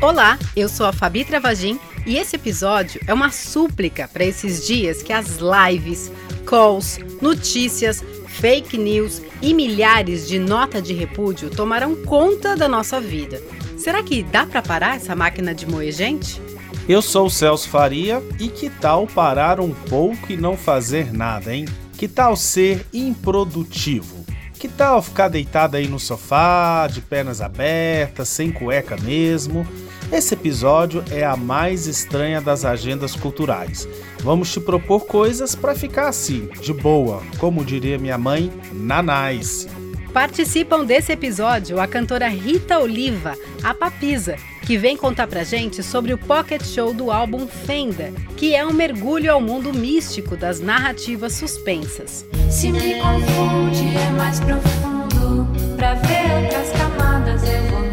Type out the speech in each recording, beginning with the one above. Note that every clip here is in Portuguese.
Olá, eu sou a Fabi Travagin e esse episódio é uma súplica para esses dias que as lives, calls, notícias, fake news e milhares de nota de repúdio tomarão conta da nossa vida. Será que dá para parar essa máquina de moer gente? Eu sou o Celso Faria e que tal parar um pouco e não fazer nada, hein? Que tal ser improdutivo? Que tal ficar deitado aí no sofá, de pernas abertas, sem cueca mesmo? Esse episódio é a mais estranha das agendas culturais. Vamos te propor coisas para ficar assim, de boa, como diria minha mãe, nanais. Participam desse episódio a cantora Rita Oliva, a Papisa, que vem contar pra gente sobre o pocket show do álbum Fenda, que é um mergulho ao mundo místico das narrativas suspensas. Se me confunde, é mais profundo, pra ver outras camadas eu vou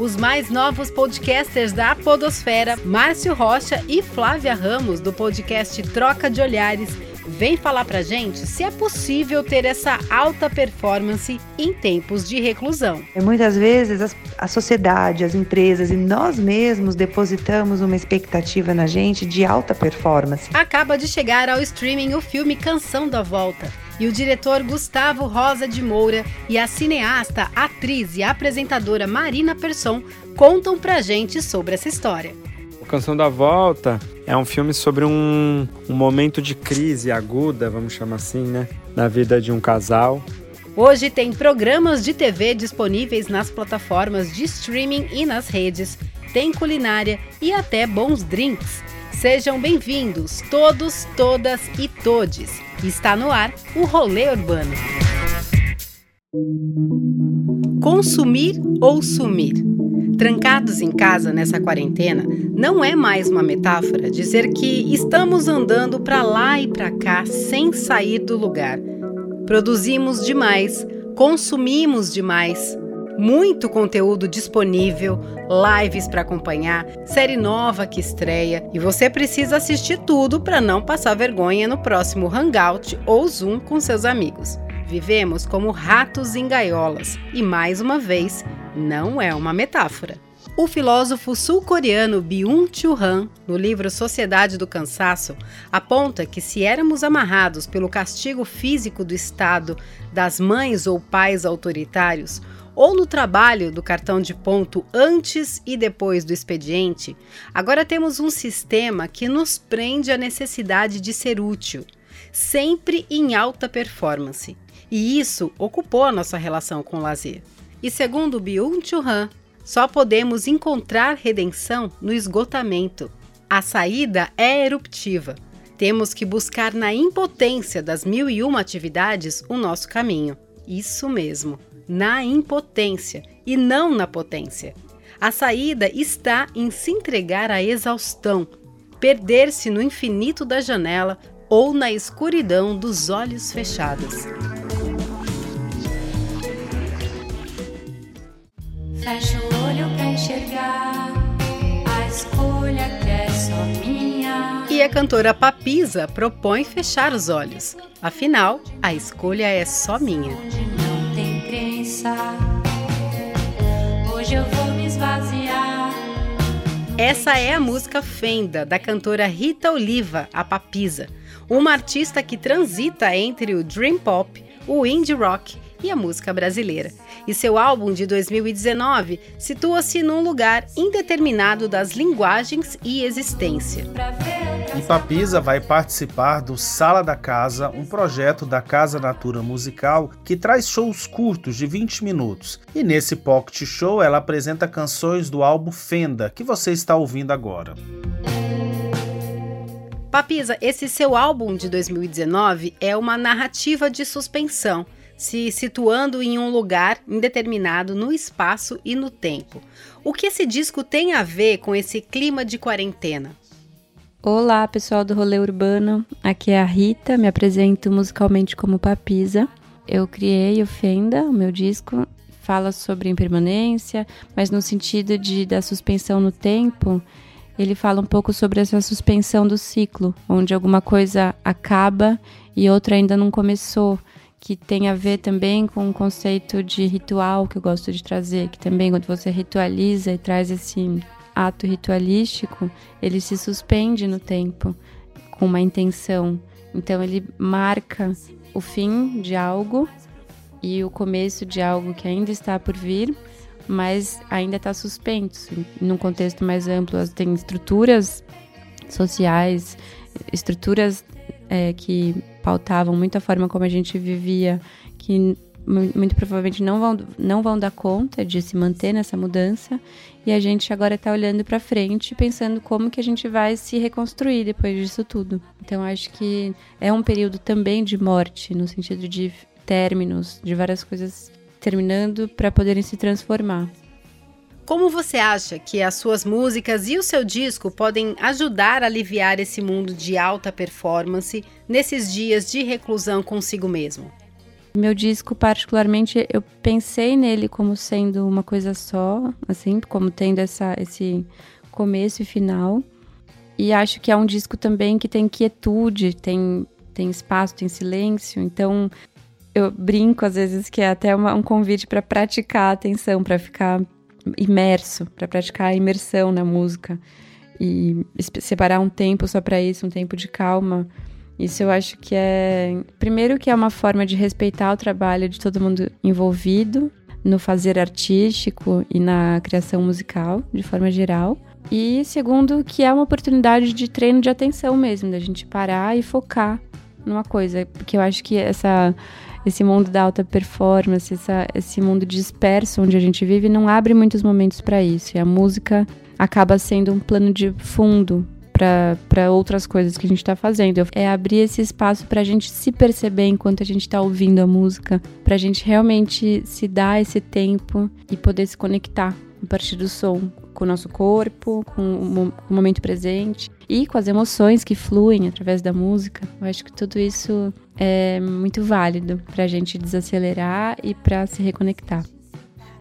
os mais novos podcasters da Podosfera, Márcio Rocha e Flávia Ramos, do podcast Troca de Olhares, vem falar pra gente se é possível ter essa alta performance em tempos de reclusão. Muitas vezes a sociedade, as empresas e nós mesmos depositamos uma expectativa na gente de alta performance. Acaba de chegar ao streaming o filme Canção da Volta e o diretor Gustavo Rosa de Moura e a cineasta, atriz e apresentadora Marina Persson contam pra gente sobre essa história. O Canção da Volta é um filme sobre um, um momento de crise aguda, vamos chamar assim, né? Na vida de um casal. Hoje tem programas de TV disponíveis nas plataformas de streaming e nas redes, tem culinária e até bons drinks. Sejam bem-vindos, todos, todas e todes. Está no ar o Rolê Urbano. Consumir ou sumir? Trancados em casa nessa quarentena, não é mais uma metáfora dizer que estamos andando para lá e para cá sem sair do lugar. Produzimos demais, consumimos demais, muito conteúdo disponível, lives para acompanhar, série nova que estreia e você precisa assistir tudo para não passar vergonha no próximo Hangout ou Zoom com seus amigos. Vivemos como ratos em gaiolas e mais uma vez, não é uma metáfora. O filósofo sul-coreano Byung-Chul Han, no livro Sociedade do Cansaço, aponta que se éramos amarrados pelo castigo físico do Estado, das mães ou pais autoritários, ou no trabalho do cartão de ponto antes e depois do expediente, agora temos um sistema que nos prende à necessidade de ser útil, sempre em alta performance. E isso ocupou a nossa relação com o lazer. E segundo Byung-Chul Han, só podemos encontrar redenção no esgotamento. A saída é eruptiva. Temos que buscar na impotência das mil e uma atividades o nosso caminho. Isso mesmo na impotência e não na potência. A saída está em se entregar à exaustão, perder-se no infinito da janela ou na escuridão dos olhos fechados. Fecha o olho pra enxergar a escolha que é só minha. E a cantora Papisa propõe fechar os olhos. Afinal, a escolha é só minha pensar. Hoje eu vou me esvaziar. Essa é a música Fenda, da cantora Rita Oliva, a Papisa, uma artista que transita entre o dream pop, o indie rock e a música brasileira. E seu álbum de 2019 situa-se num lugar indeterminado das linguagens e existência. E Papisa vai participar do Sala da Casa, um projeto da Casa Natura Musical que traz shows curtos de 20 minutos. E nesse pocket show ela apresenta canções do álbum Fenda, que você está ouvindo agora. Papisa, esse seu álbum de 2019 é uma narrativa de suspensão se situando em um lugar indeterminado no espaço e no tempo. O que esse disco tem a ver com esse clima de quarentena? Olá, pessoal do Rolê Urbano. Aqui é a Rita, me apresento musicalmente como Papisa. Eu criei o Fenda, o meu disco, fala sobre impermanência, mas no sentido de da suspensão no tempo, ele fala um pouco sobre essa suspensão do ciclo, onde alguma coisa acaba e outra ainda não começou, que tem a ver também com o conceito de ritual que eu gosto de trazer, que também quando você ritualiza e traz esse ato ritualístico, ele se suspende no tempo com uma intenção. Então ele marca o fim de algo e o começo de algo que ainda está por vir, mas ainda está suspenso. Num contexto mais amplo, tem estruturas sociais, estruturas é, que pautavam muito a forma como a gente vivia, que muito provavelmente não vão, não vão dar conta de se manter nessa mudança. E a gente agora está olhando para frente, pensando como que a gente vai se reconstruir depois disso tudo. Então acho que é um período também de morte, no sentido de términos, de várias coisas terminando para poderem se transformar. Como você acha que as suas músicas e o seu disco podem ajudar a aliviar esse mundo de alta performance nesses dias de reclusão consigo mesmo? Meu disco, particularmente, eu pensei nele como sendo uma coisa só, assim, como tendo essa, esse começo e final. E acho que é um disco também que tem quietude, tem, tem espaço, tem silêncio. Então, eu brinco às vezes que é até uma, um convite para praticar a atenção, para ficar imerso, para praticar a imersão na música. E separar um tempo só para isso, um tempo de calma isso eu acho que é. Primeiro, que é uma forma de respeitar o trabalho de todo mundo envolvido no fazer artístico e na criação musical, de forma geral. E segundo, que é uma oportunidade de treino de atenção mesmo, da gente parar e focar numa coisa. Porque eu acho que essa, esse mundo da alta performance, essa, esse mundo disperso onde a gente vive, não abre muitos momentos para isso. E a música acaba sendo um plano de fundo para outras coisas que a gente está fazendo. É abrir esse espaço para a gente se perceber enquanto a gente está ouvindo a música, para a gente realmente se dar esse tempo e poder se conectar a partir do som com o nosso corpo, com o momento presente e com as emoções que fluem através da música. Eu acho que tudo isso é muito válido para a gente desacelerar e para se reconectar.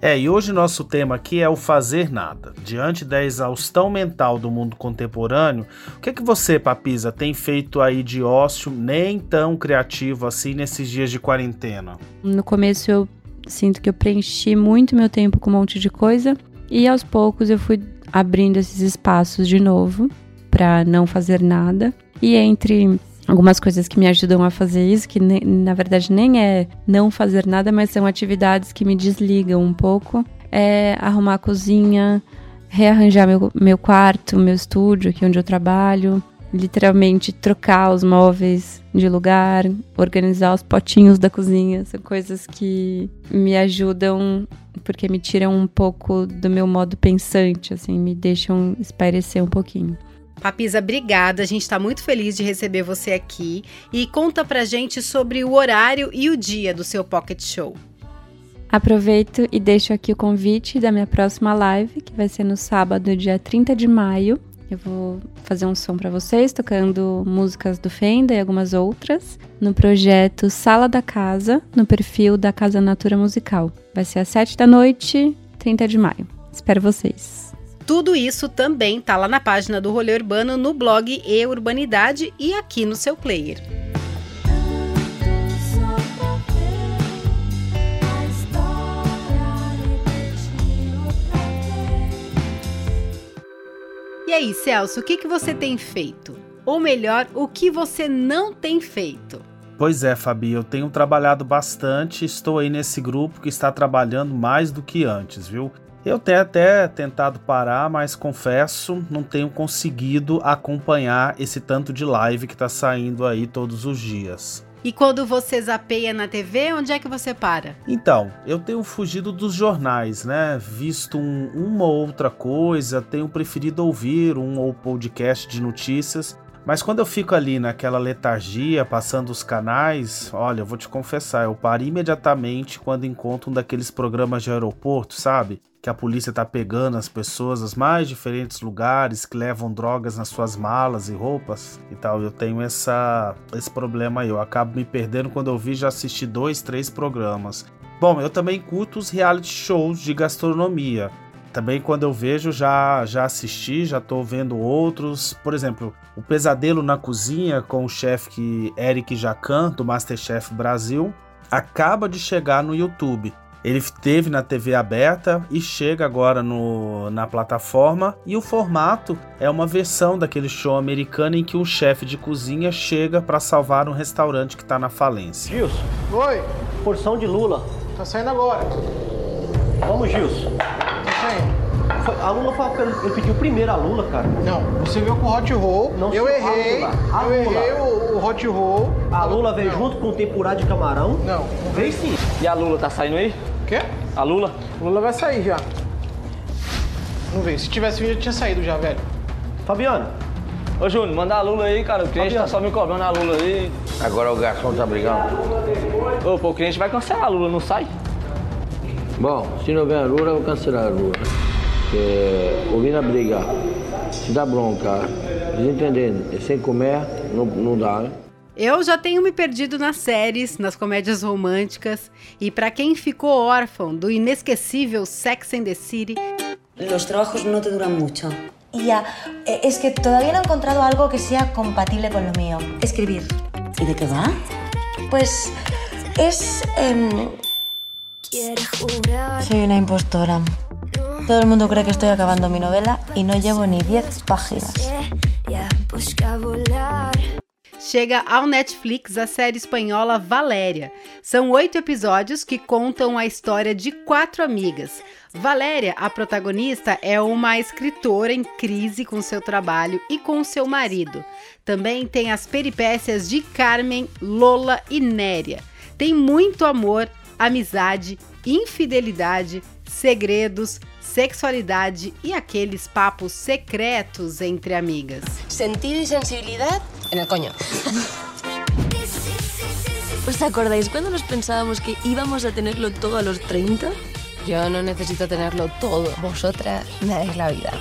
É, e hoje nosso tema aqui é o fazer nada. Diante da exaustão mental do mundo contemporâneo, o que é que você, Papisa, tem feito aí de ócio nem tão criativo assim nesses dias de quarentena? No começo eu sinto que eu preenchi muito meu tempo com um monte de coisa e aos poucos eu fui abrindo esses espaços de novo para não fazer nada. E entre algumas coisas que me ajudam a fazer isso, que na verdade nem é não fazer nada, mas são atividades que me desligam um pouco. É arrumar a cozinha, rearranjar meu, meu quarto, meu estúdio, aqui onde eu trabalho, literalmente trocar os móveis de lugar, organizar os potinhos da cozinha. São coisas que me ajudam porque me tiram um pouco do meu modo pensante, assim, me deixam espairecer um pouquinho. Papisa, obrigada. A gente está muito feliz de receber você aqui. E conta pra gente sobre o horário e o dia do seu Pocket Show. Aproveito e deixo aqui o convite da minha próxima live, que vai ser no sábado, dia 30 de maio. Eu vou fazer um som para vocês, tocando músicas do Fenda e algumas outras, no projeto Sala da Casa, no perfil da Casa Natura Musical. Vai ser às 7 da noite, 30 de maio. Espero vocês. Tudo isso também tá lá na página do Rolê Urbano, no blog E Urbanidade e aqui no seu player. E aí, Celso, o que, que você tem feito? Ou melhor, o que você não tem feito? Pois é, Fabi, eu tenho trabalhado bastante, estou aí nesse grupo que está trabalhando mais do que antes, viu? Eu tenho até tentado parar, mas confesso, não tenho conseguido acompanhar esse tanto de live que está saindo aí todos os dias. E quando você zapeia na TV, onde é que você para? Então, eu tenho fugido dos jornais, né? Visto um, uma ou outra coisa, tenho preferido ouvir um ou podcast de notícias. Mas quando eu fico ali naquela letargia, passando os canais, olha, eu vou te confessar, eu paro imediatamente quando encontro um daqueles programas de aeroporto, sabe? que a polícia tá pegando as pessoas dos mais diferentes lugares que levam drogas nas suas malas e roupas e tal. Eu tenho essa esse problema aí. Eu acabo me perdendo quando eu vi já assisti dois, três programas. Bom, eu também curto os reality shows de gastronomia. Também quando eu vejo, já, já assisti, já tô vendo outros. Por exemplo, o Pesadelo na Cozinha com o chefe Eric Jacan, do Masterchef Brasil, acaba de chegar no YouTube. Ele teve na TV aberta e chega agora no, na plataforma. E o formato é uma versão daquele show americano em que um chefe de cozinha chega para salvar um restaurante que está na falência. Gilson. Oi. Porção de Lula. Tá saindo agora. Vamos, Gilson. Tá saindo. A Lula foi, ele pediu primeiro a Lula, cara. Não, você veio com o hot roll. Não eu sou a errei. Lula. A eu Lula. errei o, o hot roll. A Lula veio Não. junto com o tempurá de camarão? Não. Veio sim. E a Lula tá saindo aí? Quê? A Lula? O Lula vai sair já. Não veio. Se tivesse vindo, já tinha saído já, velho. Fabiano, Ô Júnior, manda a Lula aí, cara. O cliente Fabiano. tá só me cobrando a Lula aí. Agora o garçom tá brigando. Ô, pô, o cliente vai cancelar a Lula, não sai? Bom, se não vier a Lula, eu vou cancelar a Lula. Porque ouvindo a briga, se dá bronca, desentendendo, e sem comer, não, não dá, né? Eu já tenho me perdido nas séries, nas comédias românticas, e para quem ficou órfão do inesquecível Sex and the City, Los trabajos no te duran mucho. Ya, eh, es que todavía no he encontrado algo que sea compatible con lo mío. Escribir. ¿Y de qué va? Pues es... em, soy una impostora. Todo el mundo cree que estoy acabando mi novela y no llevo ni 10 páginas. chega ao Netflix a série espanhola Valéria. São oito episódios que contam a história de quatro amigas. Valéria, a protagonista, é uma escritora em crise com seu trabalho e com seu marido. Também tem as peripécias de Carmen, Lola e Néria. Tem muito amor, amizade, infidelidade, segredos, sexualidade e aqueles papos secretos entre amigas. Sentido y sensibilidad en el coño. ¿Os acordáis cuando nos pensábamos que íbamos a tenerlo todo a los 30? Yo no necesito tenerlo todo. Vosotras me dais la vida.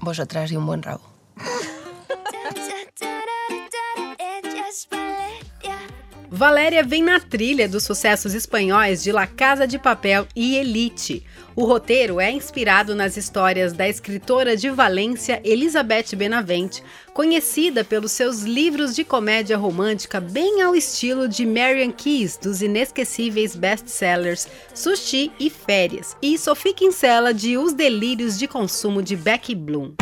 Vosotras y un buen rabo. Valéria vem na trilha dos sucessos espanhóis de La Casa de Papel e Elite. O roteiro é inspirado nas histórias da escritora de Valência Elizabeth Benavente, conhecida pelos seus livros de comédia romântica bem ao estilo de Marian Keyes, dos inesquecíveis best-sellers Sushi e Férias, e Sophie Kinsella de Os Delírios de Consumo de Becky Bloom.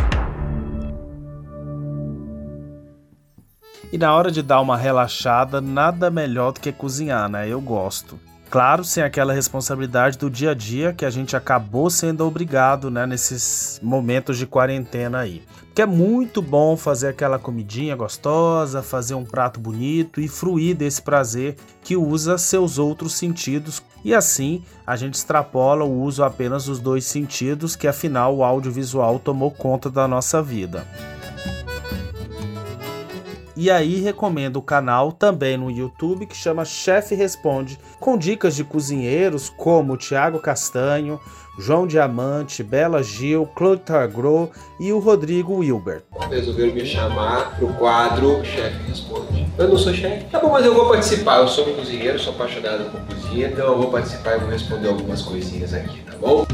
E na hora de dar uma relaxada, nada melhor do que cozinhar, né? Eu gosto. Claro, sem aquela responsabilidade do dia a dia que a gente acabou sendo obrigado, né, nesses momentos de quarentena aí. Porque é muito bom fazer aquela comidinha gostosa, fazer um prato bonito e fruir desse prazer que usa seus outros sentidos. E assim a gente extrapola o uso apenas dos dois sentidos, que afinal o audiovisual tomou conta da nossa vida. E aí recomendo o canal também no YouTube que chama Chefe Responde, com dicas de cozinheiros como Tiago Castanho, João Diamante, Bela Gil, Claude Targro e o Rodrigo Wilbert. Resolveram me chamar pro quadro Chefe Responde. Eu não sou chefe? Tá bom, mas eu vou participar. Eu sou um cozinheiro, sou apaixonado por cozinha, então eu vou participar e vou responder algumas coisinhas aqui, tá bom?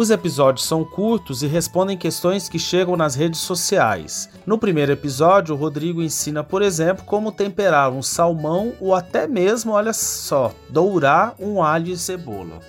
Os episódios são curtos e respondem questões que chegam nas redes sociais. No primeiro episódio, o Rodrigo ensina, por exemplo, como temperar um salmão ou até mesmo, olha só, dourar um alho e cebola.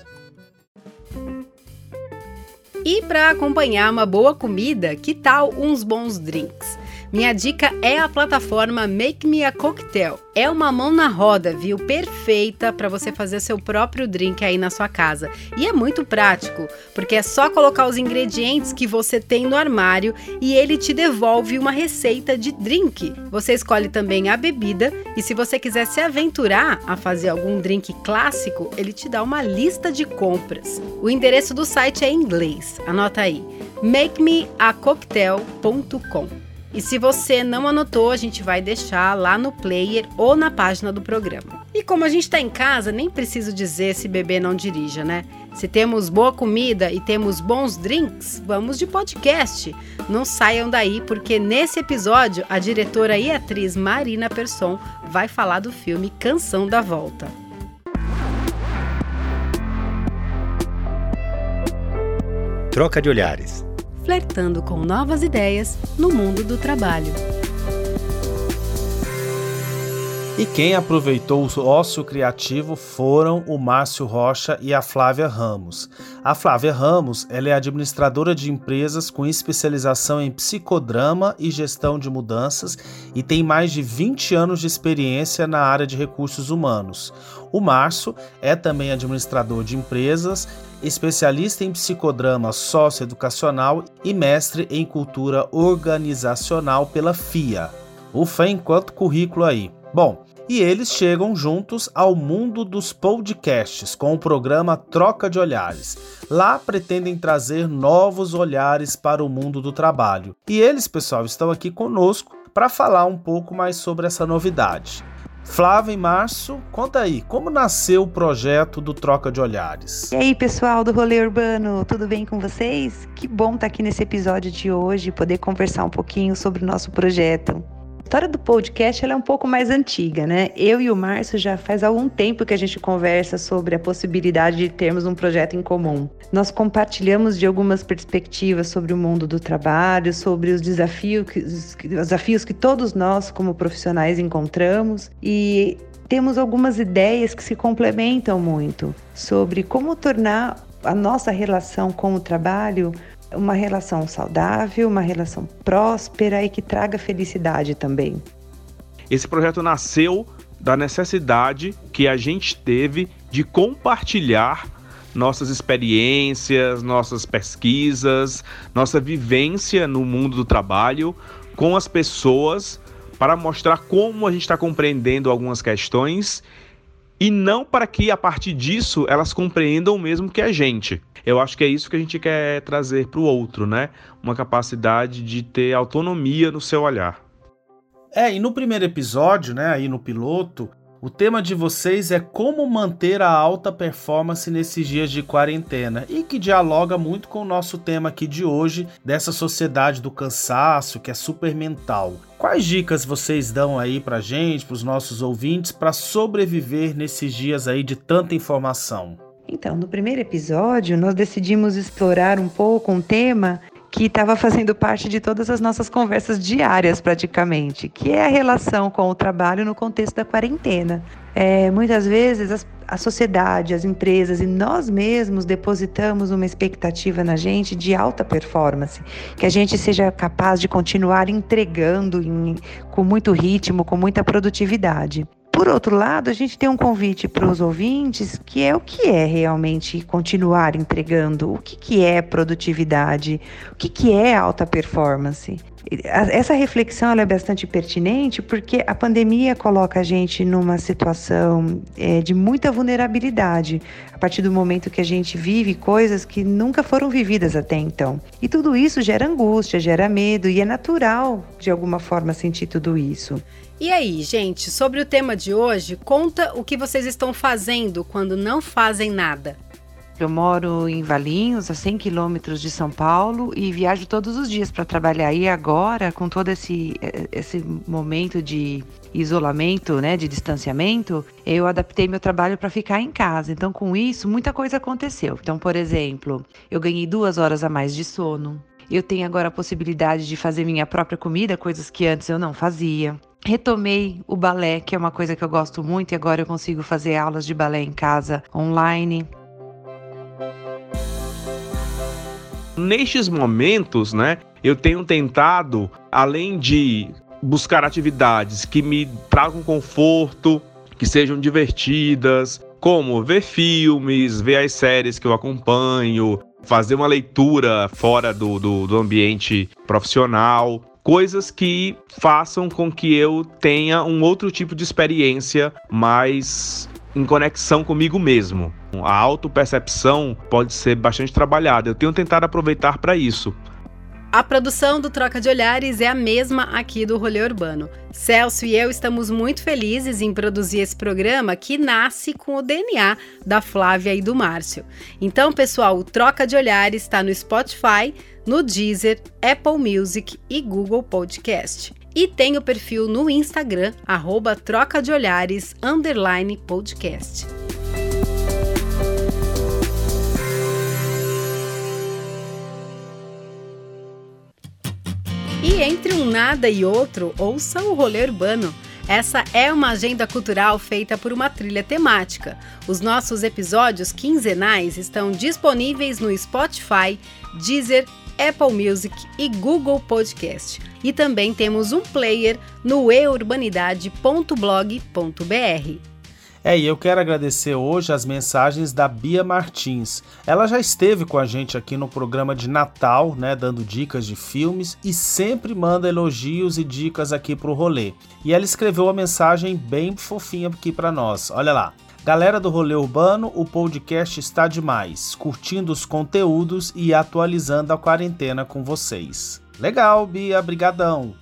E para acompanhar uma boa comida, que tal uns bons drinks? Minha dica é a plataforma Make Me a Cocktail. É uma mão na roda, viu? Perfeita para você fazer seu próprio drink aí na sua casa. E é muito prático, porque é só colocar os ingredientes que você tem no armário e ele te devolve uma receita de drink. Você escolhe também a bebida e se você quiser se aventurar a fazer algum drink clássico, ele te dá uma lista de compras. O endereço do site é em inglês. Anota aí: makemeacocktail.com. E se você não anotou, a gente vai deixar lá no player ou na página do programa. E como a gente está em casa, nem preciso dizer se beber não dirija, né? Se temos boa comida e temos bons drinks, vamos de podcast. Não saiam daí, porque nesse episódio a diretora e atriz Marina Persson vai falar do filme Canção da Volta. Troca de olhares flertando com novas ideias no mundo do trabalho. E quem aproveitou o ócio criativo foram o Márcio Rocha e a Flávia Ramos. A Flávia Ramos ela é administradora de empresas com especialização em psicodrama e gestão de mudanças e tem mais de 20 anos de experiência na área de recursos humanos. O Márcio é também administrador de empresas, especialista em psicodrama socioeducacional e mestre em cultura organizacional pela FIA. Ufa, enquanto currículo aí. Bom, e eles chegam juntos ao mundo dos podcasts com o programa Troca de Olhares. Lá pretendem trazer novos olhares para o mundo do trabalho. E eles, pessoal, estão aqui conosco para falar um pouco mais sobre essa novidade. Flávia e Márcio, conta aí, como nasceu o projeto do Troca de Olhares? E aí, pessoal do Rolê Urbano, tudo bem com vocês? Que bom estar aqui nesse episódio de hoje, poder conversar um pouquinho sobre o nosso projeto história do podcast é um pouco mais antiga, né? Eu e o Márcio já faz algum tempo que a gente conversa sobre a possibilidade de termos um projeto em comum. Nós compartilhamos de algumas perspectivas sobre o mundo do trabalho, sobre os desafios que, os desafios que todos nós, como profissionais, encontramos e temos algumas ideias que se complementam muito sobre como tornar a nossa relação com o trabalho uma relação saudável, uma relação próspera e que traga felicidade também. Esse projeto nasceu da necessidade que a gente teve de compartilhar nossas experiências, nossas pesquisas, nossa vivência no mundo do trabalho com as pessoas para mostrar como a gente está compreendendo algumas questões e não para que a partir disso elas compreendam o mesmo que a gente. Eu acho que é isso que a gente quer trazer para o outro, né? Uma capacidade de ter autonomia no seu olhar. É, e no primeiro episódio, né, aí no piloto, o tema de vocês é como manter a alta performance nesses dias de quarentena e que dialoga muito com o nosso tema aqui de hoje, dessa sociedade do cansaço que é super mental. Quais dicas vocês dão aí pra gente, pros nossos ouvintes, para sobreviver nesses dias aí de tanta informação? Então, no primeiro episódio, nós decidimos explorar um pouco um tema que estava fazendo parte de todas as nossas conversas diárias, praticamente, que é a relação com o trabalho no contexto da quarentena. É, muitas vezes as, a sociedade, as empresas e nós mesmos depositamos uma expectativa na gente de alta performance, que a gente seja capaz de continuar entregando em, com muito ritmo, com muita produtividade. Por outro lado, a gente tem um convite para os ouvintes que é o que é realmente continuar entregando, o que, que é produtividade, o que, que é alta performance. Essa reflexão é bastante pertinente porque a pandemia coloca a gente numa situação é, de muita vulnerabilidade a partir do momento que a gente vive coisas que nunca foram vividas até então. E tudo isso gera angústia, gera medo e é natural de alguma forma sentir tudo isso. E aí, gente, sobre o tema de hoje, conta o que vocês estão fazendo quando não fazem nada. Eu moro em Valinhos, a 100 quilômetros de São Paulo, e viajo todos os dias para trabalhar. E agora, com todo esse, esse momento de isolamento, né, de distanciamento, eu adaptei meu trabalho para ficar em casa. Então, com isso, muita coisa aconteceu. Então, por exemplo, eu ganhei duas horas a mais de sono. Eu tenho agora a possibilidade de fazer minha própria comida, coisas que antes eu não fazia. Retomei o balé, que é uma coisa que eu gosto muito, e agora eu consigo fazer aulas de balé em casa online. Nestes momentos, né, eu tenho tentado, além de buscar atividades que me tragam conforto, que sejam divertidas, como ver filmes, ver as séries que eu acompanho, fazer uma leitura fora do, do, do ambiente profissional coisas que façam com que eu tenha um outro tipo de experiência mais em conexão comigo mesmo. A autopercepção pode ser bastante trabalhada. Eu tenho tentado aproveitar para isso. A produção do Troca de Olhares é a mesma aqui do Rolê Urbano. Celso e eu estamos muito felizes em produzir esse programa que nasce com o DNA da Flávia e do Márcio. Então, pessoal, o Troca de Olhares está no Spotify, no Deezer, Apple Music e Google Podcast. E tem o perfil no Instagram, arroba troca de olhares, underline podcast. E entre um nada e outro, ouça o rolê urbano. Essa é uma agenda cultural feita por uma trilha temática. Os nossos episódios quinzenais estão disponíveis no Spotify, Deezer, Apple Music e Google Podcast. E também temos um player no eurbanidade.blog.br. É, e eu quero agradecer hoje as mensagens da Bia Martins. Ela já esteve com a gente aqui no programa de Natal, né, dando dicas de filmes e sempre manda elogios e dicas aqui pro rolê. E ela escreveu uma mensagem bem fofinha aqui para nós. Olha lá. Galera do Rolê Urbano, o podcast está demais, curtindo os conteúdos e atualizando a quarentena com vocês. Legal, Bia, brigadão.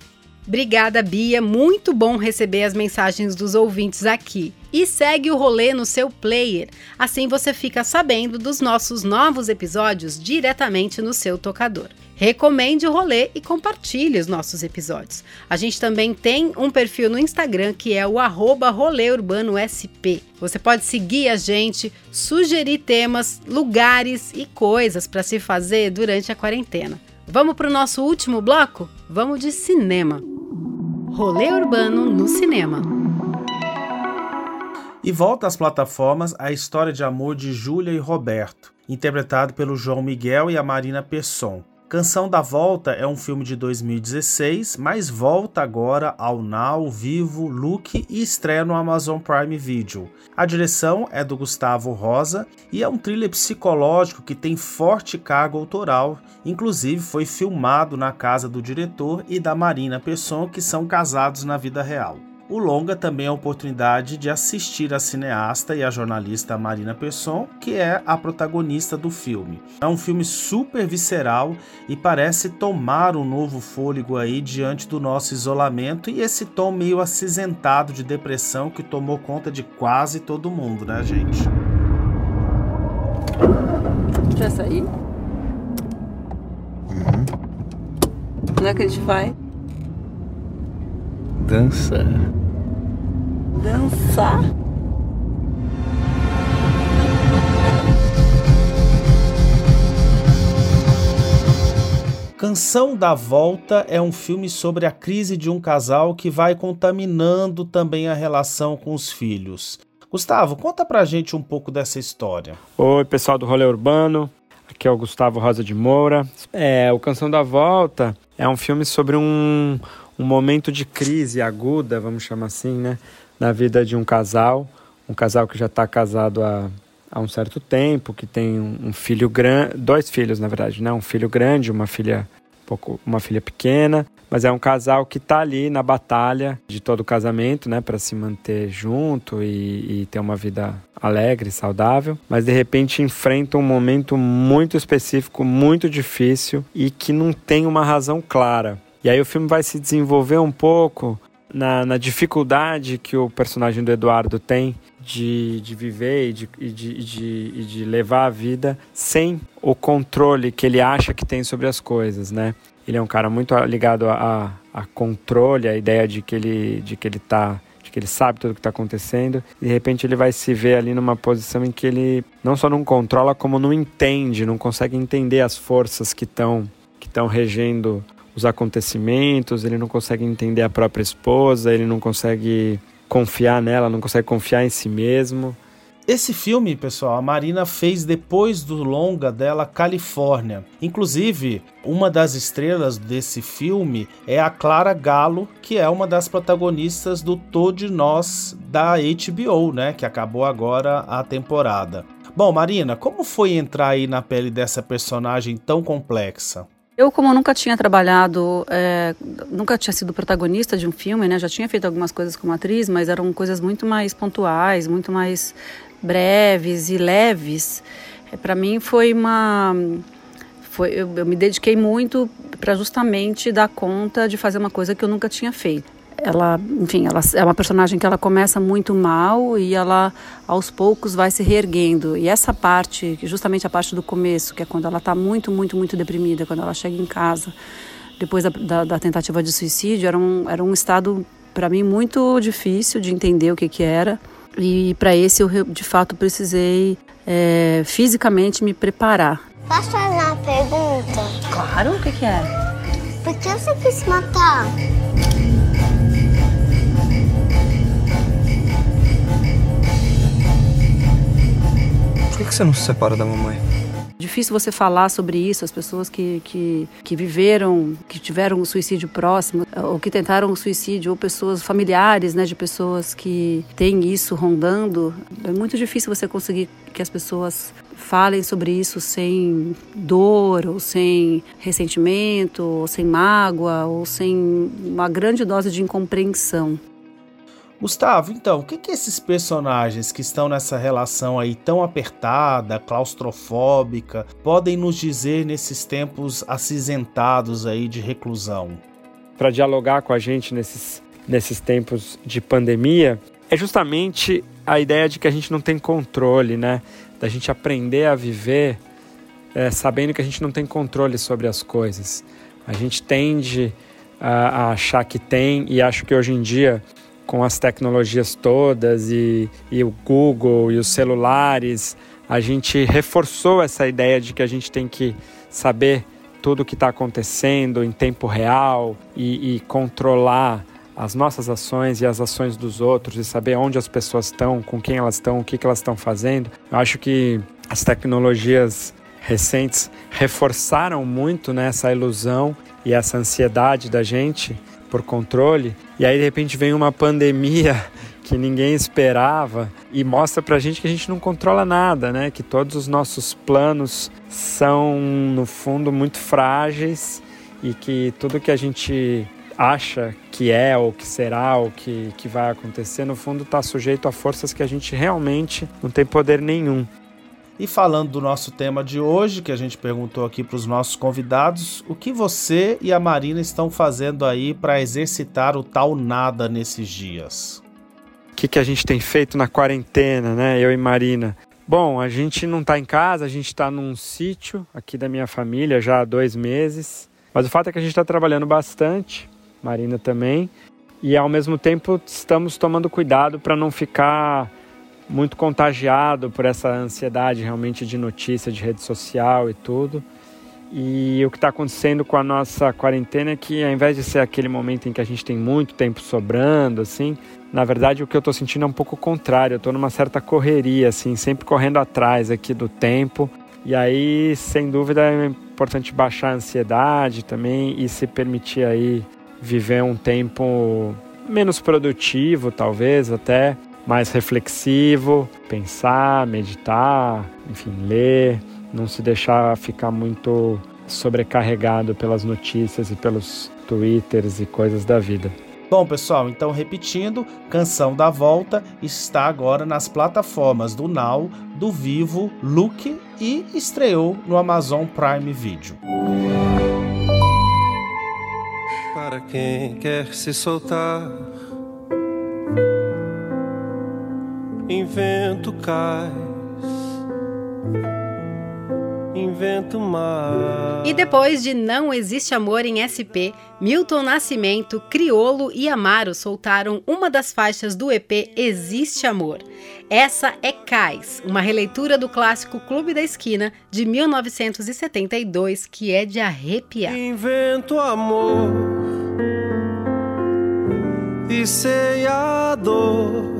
Obrigada, Bia. Muito bom receber as mensagens dos ouvintes aqui. E segue o rolê no seu player. Assim você fica sabendo dos nossos novos episódios diretamente no seu tocador. Recomende o rolê e compartilhe os nossos episódios. A gente também tem um perfil no Instagram que é o arroba SP. Você pode seguir a gente, sugerir temas, lugares e coisas para se fazer durante a quarentena. Vamos para o nosso último bloco? Vamos de cinema. Rolê Urbano no Cinema. E volta às plataformas a história de amor de Júlia e Roberto, interpretado pelo João Miguel e a Marina Pesson. Canção da Volta é um filme de 2016, mas volta agora ao Now, Vivo, Look e estreia no Amazon Prime Video. A direção é do Gustavo Rosa e é um thriller psicológico que tem forte carga autoral, inclusive foi filmado na casa do diretor e da Marina Pesson, que são casados na vida real. O longa também é a oportunidade de assistir a cineasta e a jornalista Marina Pesson, que é a protagonista do filme. É um filme super visceral e parece tomar um novo fôlego aí diante do nosso isolamento e esse tom meio acinzentado de depressão que tomou conta de quase todo mundo, né, gente? Já sair? Uhum. Onde é que a gente vai? Dança dançar. Canção da Volta é um filme sobre a crise de um casal que vai contaminando também a relação com os filhos. Gustavo, conta pra gente um pouco dessa história. Oi, pessoal do Rolê Urbano. Aqui é o Gustavo Rosa de Moura. É, o Canção da Volta é um filme sobre um, um momento de crise aguda, vamos chamar assim, né? na vida de um casal, um casal que já está casado há, há um certo tempo, que tem um, um filho grande, dois filhos na verdade, né? Um filho grande, uma filha pouco, uma filha pequena, mas é um casal que está ali na batalha de todo o casamento, né, para se manter junto e, e, ter uma vida alegre, saudável, mas de repente enfrenta um momento muito específico, muito difícil e que não tem uma razão clara. E aí o filme vai se desenvolver um pouco na, na dificuldade que o personagem do Eduardo tem de, de viver e de, e de, de, de levar a vida sem o controle que ele acha que tem sobre as coisas, né? Ele é um cara muito ligado a, a controle, a ideia de que ele de que ele tá que ele sabe tudo o que está acontecendo. De repente ele vai se ver ali numa posição em que ele não só não controla como não entende, não consegue entender as forças que estão que estão regendo os acontecimentos, ele não consegue entender a própria esposa, ele não consegue confiar nela, não consegue confiar em si mesmo. Esse filme, pessoal, a Marina fez depois do longa dela Califórnia. Inclusive, uma das estrelas desse filme é a Clara Galo, que é uma das protagonistas do Todos Nós da HBO, né, que acabou agora a temporada. Bom, Marina, como foi entrar aí na pele dessa personagem tão complexa? Eu, como nunca tinha trabalhado, é, nunca tinha sido protagonista de um filme, né? Já tinha feito algumas coisas como atriz, mas eram coisas muito mais pontuais, muito mais breves e leves. É, Para mim foi uma, foi, eu, eu, me dediquei muito para justamente dar conta de fazer uma coisa que eu nunca tinha feito. Ela, enfim, ela é uma personagem que ela começa muito mal e ela aos poucos vai se reerguendo. E essa parte, justamente a parte do começo, que é quando ela está muito, muito, muito deprimida, quando ela chega em casa, depois da, da, da tentativa de suicídio, era um, era um estado para mim muito difícil de entender o que que era. E para esse eu de fato precisei é, fisicamente me preparar. Posso fazer uma pergunta? Claro, o que, que é? Por que você quis matar? Por que, você não se separa da mamãe? Difícil você falar sobre isso, as pessoas que, que, que viveram, que tiveram um suicídio próximo, ou que tentaram o suicídio, ou pessoas familiares né, de pessoas que têm isso rondando. É muito difícil você conseguir que as pessoas falem sobre isso sem dor, ou sem ressentimento, ou sem mágoa, ou sem uma grande dose de incompreensão. Gustavo, então, o que, que esses personagens que estão nessa relação aí tão apertada, claustrofóbica, podem nos dizer nesses tempos acinzentados aí de reclusão? Para dialogar com a gente nesses, nesses tempos de pandemia, é justamente a ideia de que a gente não tem controle, né? Da gente aprender a viver é, sabendo que a gente não tem controle sobre as coisas. A gente tende a, a achar que tem, e acho que hoje em dia com as tecnologias todas e, e o Google e os celulares, a gente reforçou essa ideia de que a gente tem que saber tudo o que está acontecendo em tempo real e, e, controlar as nossas ações e as ações dos outros e saber onde as pessoas estão, com quem elas estão, o que, que elas estão fazendo. Eu acho que as tecnologias recentes reforçaram muito né, essa ilusão e essa ansiedade da gente por controle, e aí de repente vem uma pandemia que ninguém esperava e mostra pra gente que a gente não controla nada, né? Que todos os nossos planos são no fundo muito frágeis e que tudo que a gente acha que é ou que será ou que, que vai acontecer, no fundo está sujeito a forças que a gente realmente não tem poder nenhum. E falando do nosso tema de hoje, que a gente perguntou aqui para os nossos convidados, o que você e a Marina estão fazendo aí para exercitar o tal nada nesses dias? O que, que a gente tem feito na quarentena, né? Eu e Marina. Bom, a gente não está em casa, a gente está num sítio aqui da minha família já há dois meses. Mas o fato é que a gente está trabalhando bastante, Marina também, e ao mesmo tempo estamos tomando cuidado para não ficar muito contagiado por essa ansiedade realmente de notícia, de rede social e tudo. E o que está acontecendo com a nossa quarentena é que, ao invés de ser aquele momento em que a gente tem muito tempo sobrando, assim, na verdade o que eu estou sentindo é um pouco o contrário. Eu estou numa certa correria, assim, sempre correndo atrás aqui do tempo. E aí, sem dúvida, é importante baixar a ansiedade também e se permitir aí viver um tempo menos produtivo, talvez até, mais reflexivo, pensar, meditar, enfim, ler, não se deixar ficar muito sobrecarregado pelas notícias e pelos twitters e coisas da vida. Bom, pessoal, então repetindo, Canção da Volta está agora nas plataformas do Now, do Vivo, Look e estreou no Amazon Prime Video. Para quem quer se soltar invento cais, invento mais. E depois de Não Existe Amor em SP, Milton Nascimento, Criolo e Amaro soltaram uma das faixas do EP Existe Amor. Essa é Cais, uma releitura do clássico Clube da Esquina de 1972, que é de arrepiar. Invento amor e sei a dor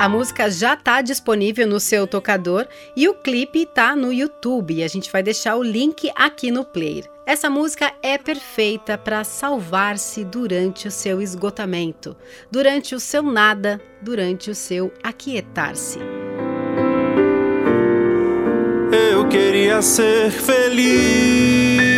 a música já está disponível no seu tocador e o clipe está no YouTube. A gente vai deixar o link aqui no player. Essa música é perfeita para salvar-se durante o seu esgotamento, durante o seu nada, durante o seu aquietar-se. Eu queria ser feliz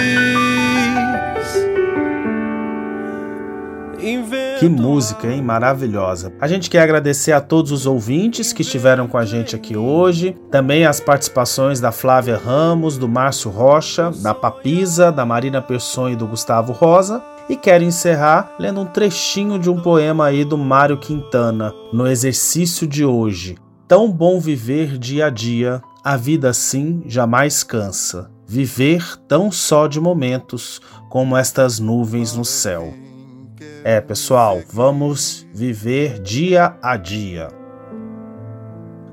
Que música, hein? Maravilhosa. A gente quer agradecer a todos os ouvintes que estiveram com a gente aqui hoje. Também as participações da Flávia Ramos, do Márcio Rocha, da Papisa, da Marina Persson e do Gustavo Rosa. E quero encerrar lendo um trechinho de um poema aí do Mário Quintana, no exercício de hoje. Tão bom viver dia a dia, a vida assim jamais cansa. Viver tão só de momentos como estas nuvens no céu. É, pessoal, vamos viver dia a dia.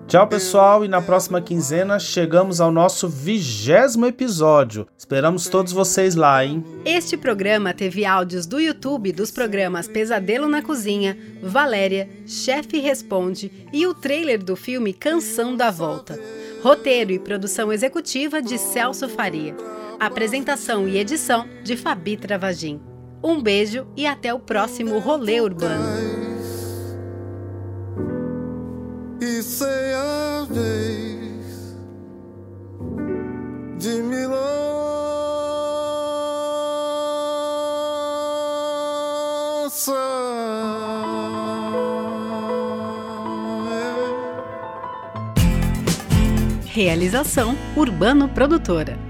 Tchau, pessoal, e na próxima quinzena chegamos ao nosso vigésimo episódio. Esperamos todos vocês lá, hein? Este programa teve áudios do YouTube dos programas Pesadelo na Cozinha, Valéria, Chefe Responde e o trailer do filme Canção da Volta. Roteiro e produção executiva de Celso Faria. Apresentação e edição de Fabi Travagin. Um beijo e até o próximo Rolê Urbano. e sei a vez de me Realização Urbano Produtora.